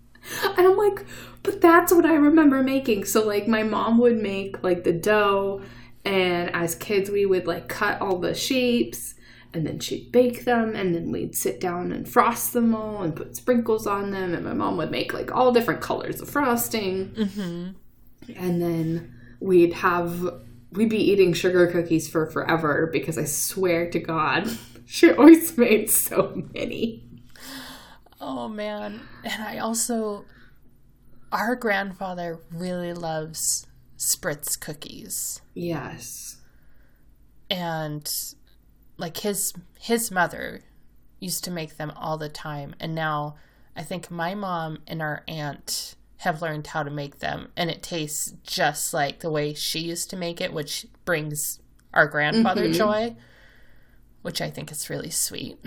And I'm like, but that's what I remember making. So like my mom would make like the dough and as kids we would like cut all the shapes and then she'd bake them and then we'd sit down and frost them all and put sprinkles on them and my mom would make like all different colors of frosting hmm and then we'd have we'd be eating sugar cookies for forever because I swear to God she always made so many. oh man. And I also, our grandfather really loves spritz cookies, Yes. and like his his mother used to make them all the time, and now I think my mom and our aunt have learned how to make them, and it tastes just like the way she used to make it, which brings our grandfather Mhm. joy, which I think is really sweet.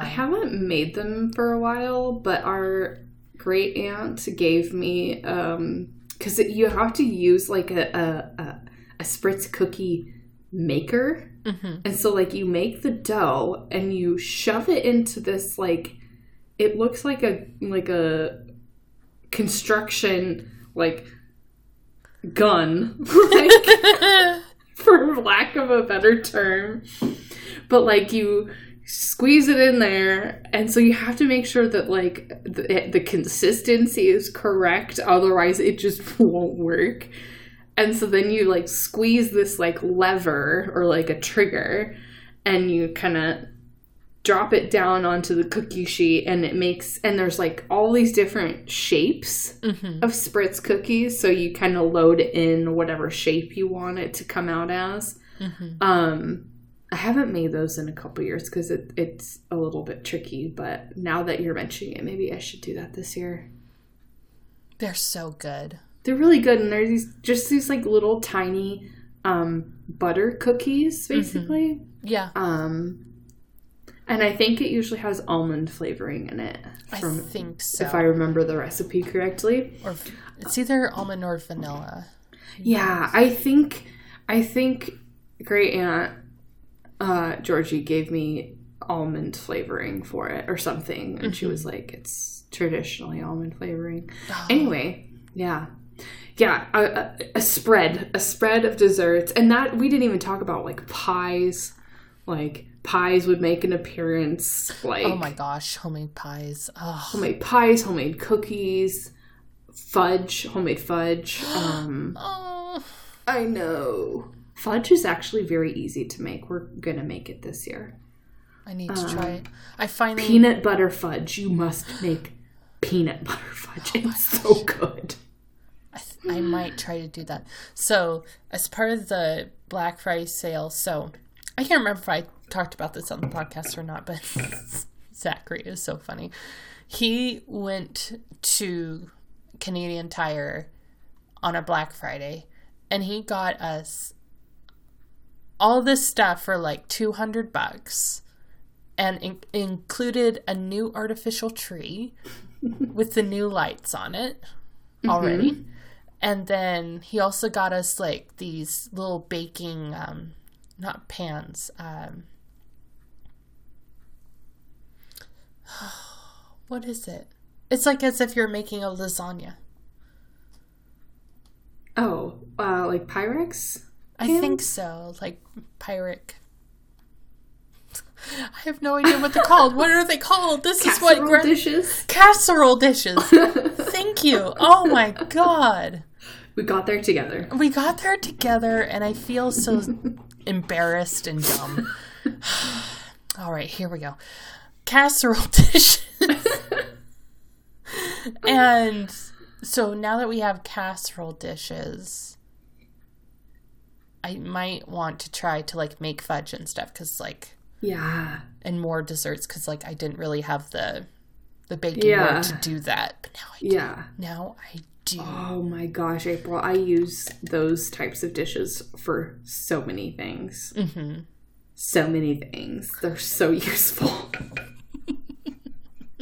I Um, haven't made them for a while, but our great aunt gave me um because you have to use like a a, a a spritz cookie maker, mhm. and so like you make the dough and you shove it into this like it looks like a like a construction like gun like for lack of a better term. But like you squeeze it in there, and so you have to make sure that like the, the consistency is correct, otherwise it just won't work. And so then you like squeeze this like lever or like a trigger, and you kind of drop it down onto the cookie sheet and it makes and there's like all these different shapes Mhm. of spritz cookies so you kind of load in whatever shape you want it to come out as Mhm. um i haven't made those in a couple years because it, it's a little bit tricky but now that you're mentioning it maybe i should do that this year They're so good. They're really good and they're these just these like little tiny um butter cookies basically Yeah, um and i think it usually has almond flavoring in it from, I think so. if i remember the recipe correctly or it's either almond or vanilla. Yeah, I think I think great aunt uh Georgie gave me almond flavoring for it or something and she was like it's traditionally almond flavoring. Oh, Anyway, yeah. Yeah, a, a, a spread, a spread of desserts and that we didn't even talk about like pies. Like pies would make an appearance like oh my gosh, homemade pies. Oh, homemade pies, homemade cookies, fudge, homemade fudge. Um, Oh, I know. Fudge is actually very easy to make. We're gonna make it this year. I need to try it. I finally Peanut butter fudge. You must make peanut butter fudge. It's so good. I, might try to do that. So, as part of the Black Friday sale, so I can't remember if I talked about this on the podcast or not, but Zachary is so funny. He went to Canadian Tire on a Black Friday and he got us all this stuff for like 200 bucks and in- included a new artificial tree with the new lights on it mm-hmm. already. And then he also got us like these little baking, um, not pans. Um, what is it? It's like as if you're making a lasagna. Oh, uh, like Pyrex? I think so. Like Pyrex I have no idea what they're called. What are they called? This is what Casserole gra- dishes. casserole dishes. Thank you. Oh my god. We got there together. We got there together and I feel so embarrassed and dumb. All right, here we go. Casserole dishes. and so now that we have casserole dishes, I might want to try to like make fudge and stuff cuz like Yeah. and more desserts cuz like I didn't really have the the baking Yeah. to do that. But now I do. Yeah. Now I do. Oh my gosh, April. I use those types of dishes for so many things. Mm-hmm. So many things. They're so useful.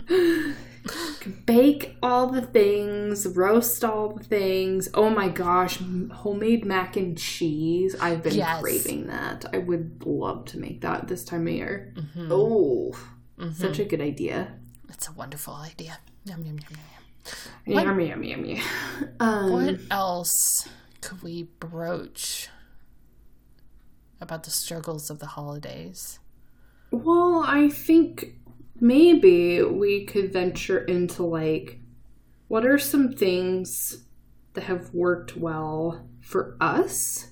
Bake all the things, roast all the things. Oh my gosh, homemade mac and cheese. I've been Yes. craving that. I would love to make that this time of year. Mm-hmm. Oh, such a good idea. It's a wonderful idea. Yum, yum, yum, yum. What- Yummy, yummy, yummy. Um, What else could we broach about the struggles of the holidays? Well, I think maybe we could venture into like what are some things that have worked well for us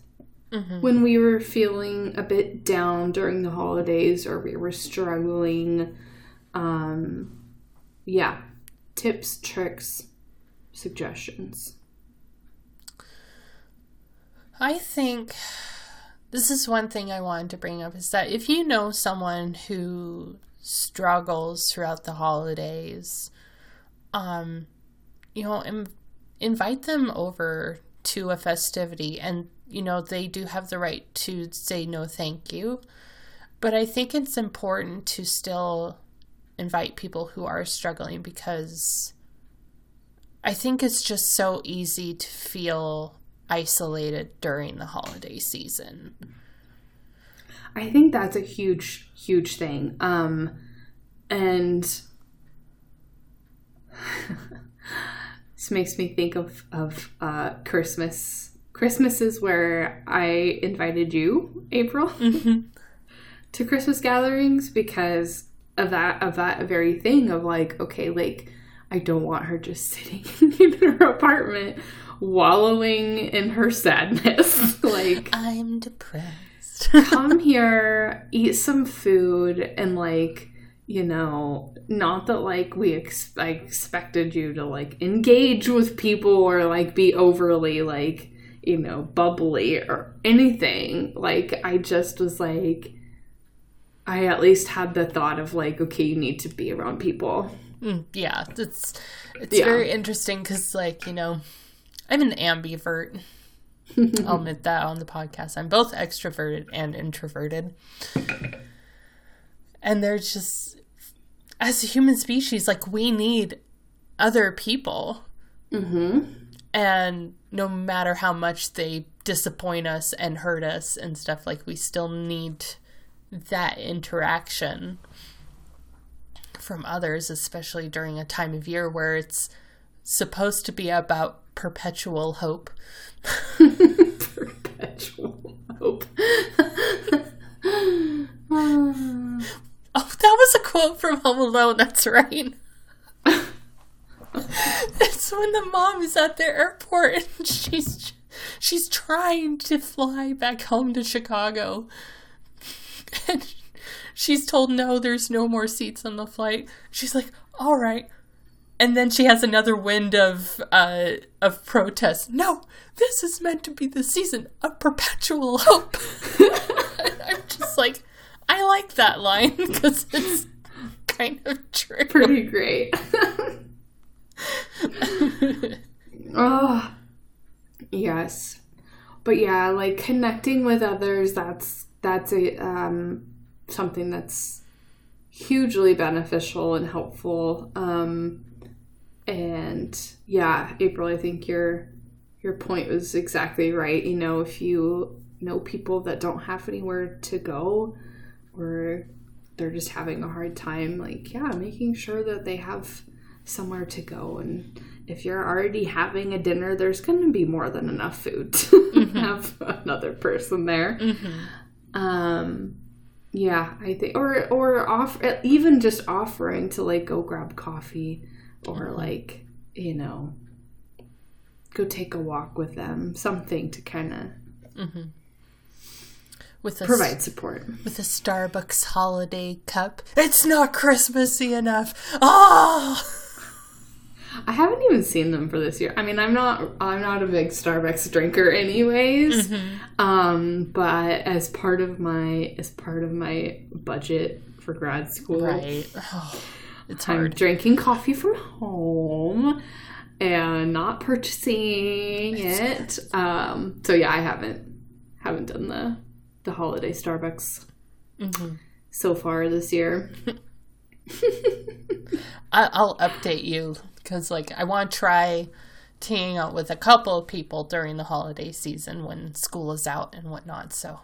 Mhm. when we were feeling a bit down during the holidays or we were struggling um yeah tips tricks suggestions I think this is one thing I wanted to bring up is that if you know someone who struggles throughout the holidays, um, you know, Im- invite them over to a festivity, and you know they do have the right to say no, thank you. But I think it's important to still invite people who are struggling because I think it's just so easy to feel isolated during the holiday season. I think that's a huge, huge thing. Um, and this makes me think of of uh, Christmas. Christmases where I invited you, April, to Christmas gatherings because of that of that very thing of like, okay, like I don't want her just sitting in her apartment wallowing in her sadness. like I'm depressed. come here, eat some food, and like, you know, not that like we ex- I expected you to like engage with people or like be overly like, you know, bubbly or anything. Like, I just was like, I at least had the thought of like, okay, you need to be around people. Mm, yeah, it's it's Yeah. very interesting because, like, you know, I'm an ambivert. I'll admit that on the podcast. I'm both extroverted and introverted, and there's just as a human species, like we need other people, Mm-hmm. and no matter how much they disappoint us and hurt us and stuff, like we still need that interaction from others, especially during a time of year where it's supposed to be about perpetual hope. Perpetual hope. Oh, that was a quote from Home Alone. That's right. it's when the mom is at the airport and she's she's trying to fly back home to Chicago. And she's told no, there's no more seats on the flight. She's like, "All right." And then she has another wind of uh of protest. No, this is meant to be the season of perpetual hope. I'm just like I like that line because it's kind of true. Pretty great. oh, yes. But yeah, like connecting with others, that's that's a um, something that's hugely beneficial and helpful. Um, and yeah, April, I think your your point was exactly right. You know, if you know people that don't have anywhere to go, or they're just having a hard time, like yeah, making sure that they have somewhere to go and if you're already having a dinner there's going to be more than enough food to mm-hmm. have another person there mm-hmm. Um yeah i think or or off even just offering to like go grab coffee or mm-hmm. like you know go take a walk with them something to kind of mm-hmm. with provide support with a starbucks holiday cup it's not christmassy enough ah oh! I haven't even seen them for this year. I mean, I'm not I'm not a big Starbucks drinker anyways. Mm-hmm. Um, but as part of my as part of my budget for grad school, right. Oh, it's hard. I'm drinking coffee from home and not purchasing it. Um, so yeah, I haven't haven't done the the holiday Starbucks mm-hmm. so far this year. I'll update you because like I want to try to hang out with a couple of people during the holiday season when school is out and whatnot. So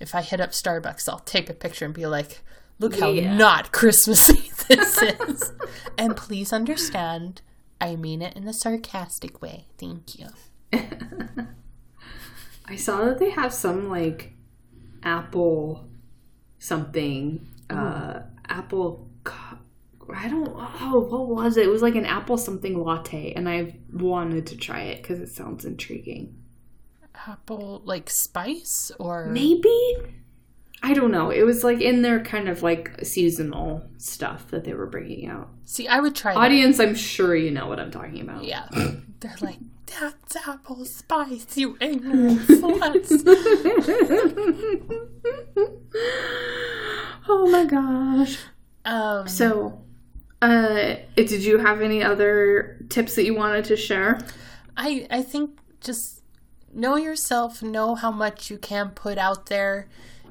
if I hit up Starbucks, I'll take a picture and be like, "Look how yeah. not Christmassy this is," and please understand, I mean it in a sarcastic way. Thank you. I saw that they have some like apple something, uh, apple I don't. Oh, what was it? It was like an apple something latte, and I wanted to try it because it sounds intriguing. Apple like spice or maybe I don't know. It was like in their kind of like seasonal stuff that they were bringing out. See, I would try. Audience, that. I'm sure you know what I'm talking about. Yeah, they're like that's apple spice, you ignorant sluts. oh my gosh. Um, so uh, did you have any other tips that you wanted to share? I I think just know yourself, know how much you can put out there.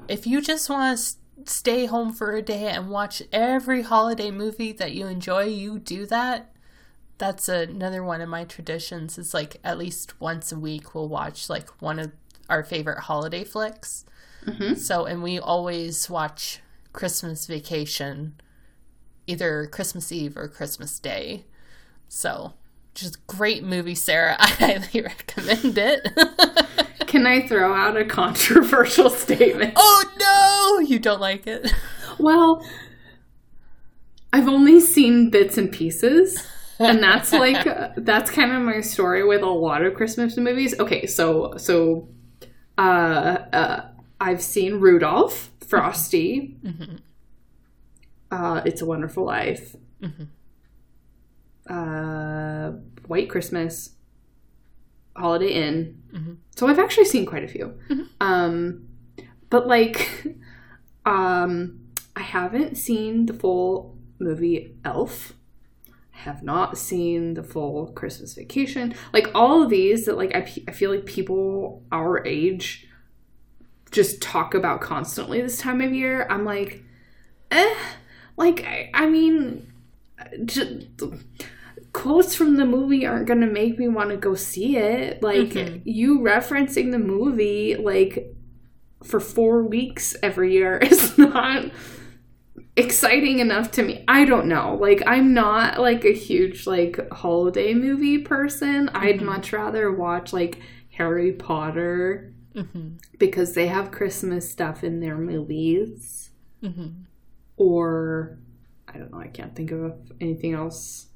If you just want to stay home for a day and watch every holiday movie that you enjoy, you do that. That's another one of my traditions. Is like at least once a week we'll watch like one of our favorite holiday flicks. Mm-hmm. So and we always watch Christmas Vacation either Christmas Eve or Christmas Day. So, just great movie, Sarah. I highly recommend it. Can I throw out a controversial statement? Oh no, you don't like it. Well, I've only seen bits and pieces. and that's like that's kind of my story with a lot of Christmas movies. Okay, so so uh, uh I've seen Rudolph, Frosty, mm-hmm uh, It's a Wonderful Life, mm-hmm. uh, White Christmas, Holiday Inn. Mm-hmm. So I've actually seen quite a few. Mm-hmm. Um, but like, um, I haven't seen the full movie Elf. Have not seen the full Christmas Vacation. Like all of these that like I, I feel like people our age just talk about constantly this time of year. I'm like, eh like, I, I mean, just, quotes from the movie aren't going to make me want to go see it. Like, mm-hmm. you referencing the movie, like, for four weeks every year is not exciting enough to me. I don't know. Like I'm not like a huge like holiday movie person. Mm-hmm. I'd much rather watch like Harry Potter mm-hmm. because they have Christmas stuff in their movies. Mm-hmm or I don't know, I can't think of anything else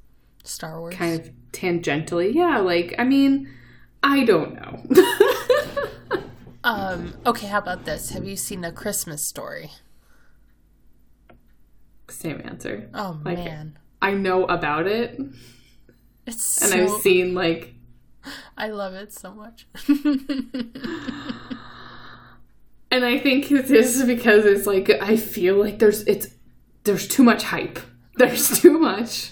Star Wars. kind of tangentially. Yeah, like I mean, I don't know. Um, okay, how about this? Have you seen A Christmas Story? Same answer. Oh Like man. I know about it, It's and so I've seen like I love it so much. And I think this is because it's like I feel like there's it's there's too much hype. There's too much.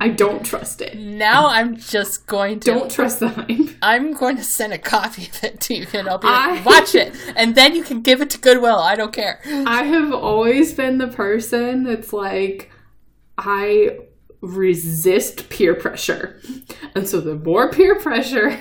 I don't trust it. now I'm just going to Don't trust the hype. I'm going to send a copy of it to you and I'll be like, I- watch it. And then you can give it to Goodwill. I don't care. I have always been the person that's like I resist peer pressure. And so the more peer pressure,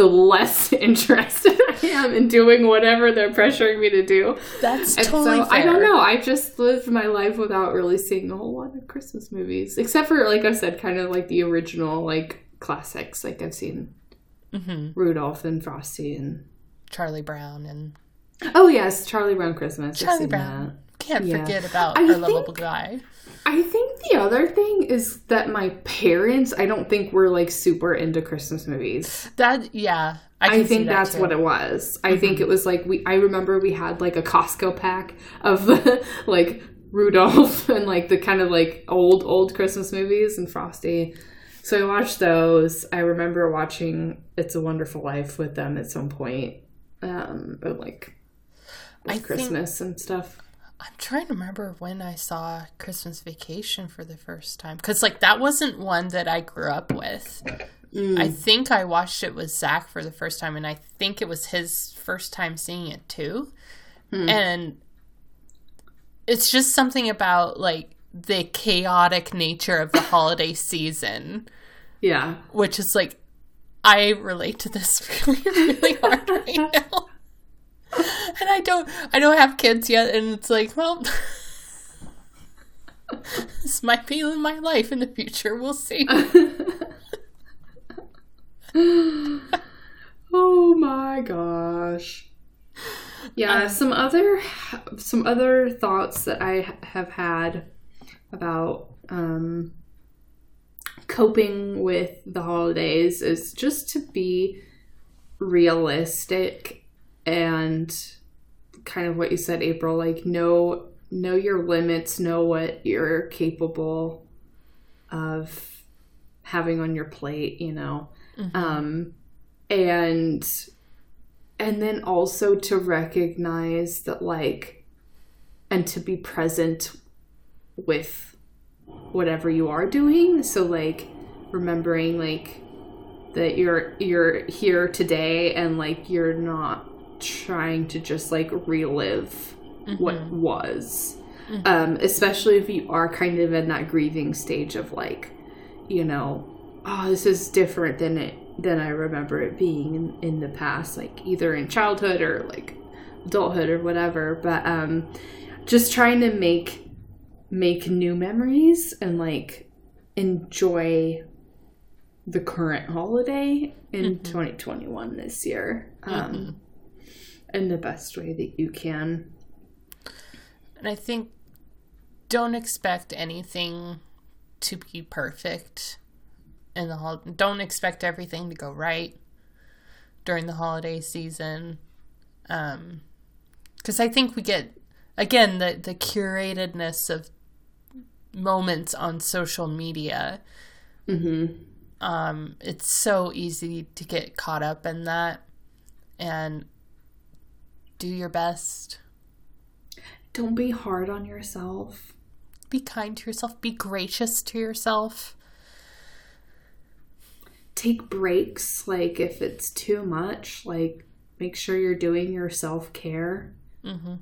the less interested I am in doing whatever they're pressuring me to do. That's And totally so I don't know. I just lived my life without really seeing a whole lot of Christmas movies, except for like I said, kind of like the original like classics. Like I've seen Mhm. Rudolph and Frosty and Charlie Brown and oh yes, Charlie Brown Christmas. I've Charlie seen Brown. Can't Yeah. forget about I our think- lovable guy. I think the other thing is that my parents, I don't think were like super into Christmas movies. That yeah. I, I, think that that's too. what it was. I think it was like we. I remember we had like a Costco pack of the like Rudolph and like the kind of like old old Christmas movies and Frosty. So I watched those. I remember watching It's a Wonderful Life with them at some point, um, but like I with think- Christmas and stuff. I'm trying to remember when I saw Christmas Vacation for the first time because like that wasn't one that I grew up with. Mm. I think I watched it with Zach for the first time, and I think it was his first time seeing it too. Hmm. And it's just something about like the chaotic nature of the holiday season, Yeah, which is like I relate to this really, really hard right now. And I don't I don't have kids yet and it's like, well this might be in my life in the future. We'll see. Oh my gosh. Yeah, Um, some other some other thoughts that I have had about um coping with the holidays is just to be realistic and kind of what you said April like know know your limits, know what you're capable of having on your plate, you know. Um and and then also to recognize that like and to be present with whatever you are doing so like remembering like that you're you're here today and like you're not trying to just like relive what was. Um especially if you are kind of in that grieving stage of like you know oh this is different than it than i remember it being in, in the past like either in childhood or like adulthood or whatever. But um just trying to make make new memories and like enjoy the current holiday in 2021 this year. Um in the best way that you can And I think don't expect anything to be perfect in the hol- don't expect everything to go right during the holiday season. Um cuz I think we get again the the curatedness of moments on social media. mm-hmm. Um it's so easy to get caught up in that and do your best. don't be hard on yourself be kind to yourself be gracious to yourself take breaks like if it's too much like make sure you're doing your self-care mm-hmm.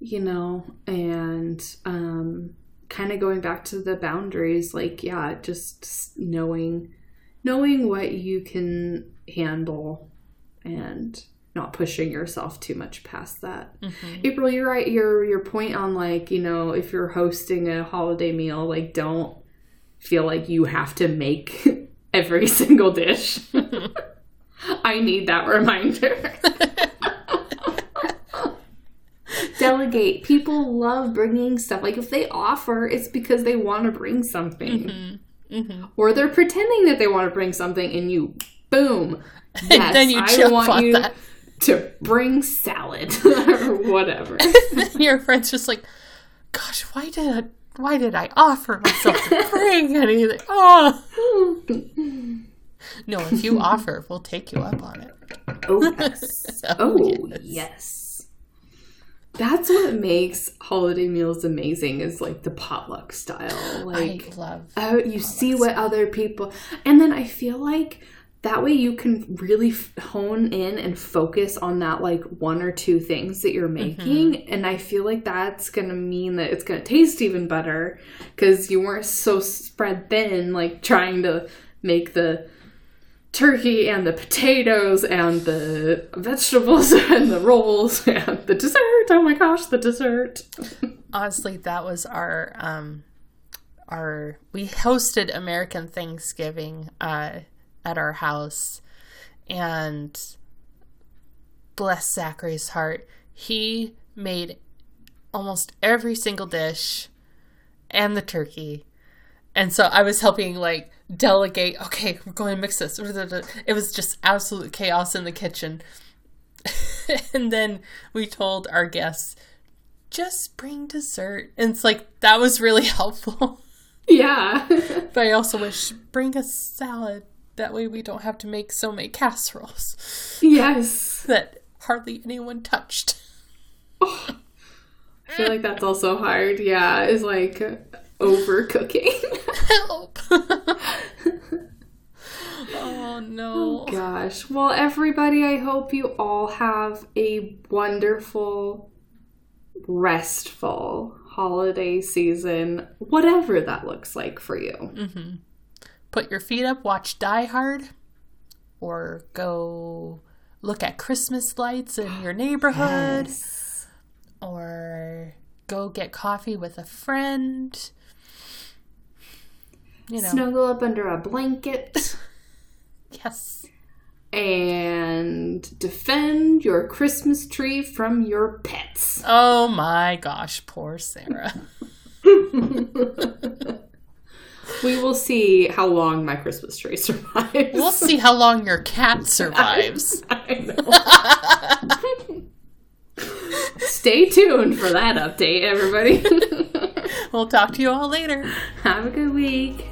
you know and um kind of going back to the boundaries like yeah just knowing knowing what you can handle and not pushing yourself too much past that Mm-hmm. april you're right your your point on like you know if you're hosting a holiday meal like don't feel like you have to make every single dish i need that reminder delegate. People love bringing stuff. Like if they offer, it's because they want to bring something. Mm-hmm. Mm-hmm. or they're pretending that they want to bring something and you boom yes then you i want you that. To bring salad or whatever Your friend's just like, gosh, why did I, why did I offer myself to bring anything? Oh. No, if you offer, we'll take you up on it. oh yes Oh, oh yes. yes that's what makes holiday meals amazing is like the potluck style like I love. Oh, you see what other people, and then I feel like that way you can really f- hone in and focus on that like one or two things that you're making, and I feel like that's gonna mean that it's gonna taste even better because you weren't so spread thin, like trying to make the turkey and the potatoes and the vegetables and the rolls and the dessert. Oh my gosh, the dessert. honestly that was our um our we hosted american thanksgiving uh at our house and bless zachary's heart he made almost every single dish and the turkey and so i was helping like delegate okay we're going to mix this it was just absolute chaos in the kitchen and then we told our guests just bring dessert. And it's like that was really helpful. Yeah. but I also wish bring a salad. That way we don't have to make so many casseroles yes. that hardly anyone touched. I feel like that's also hard. Yeah, is like overcooking. Help. oh no. Oh, gosh. Well, everybody, I hope you all have a wonderful, restful holiday season, whatever that looks like for you. Mm-hmm. Put your feet up, watch Die Hard, or go look at Christmas lights in your neighborhood, Yes. or go get coffee with a friend. You know, Snuggle up under a blanket yes. and defend your Christmas tree from your pets. Oh my gosh, poor Sarah. We will see how long my Christmas tree survives. We'll see how long your cat survives. I. Stay tuned for that update, everybody. We'll talk to you all later. Have a good week.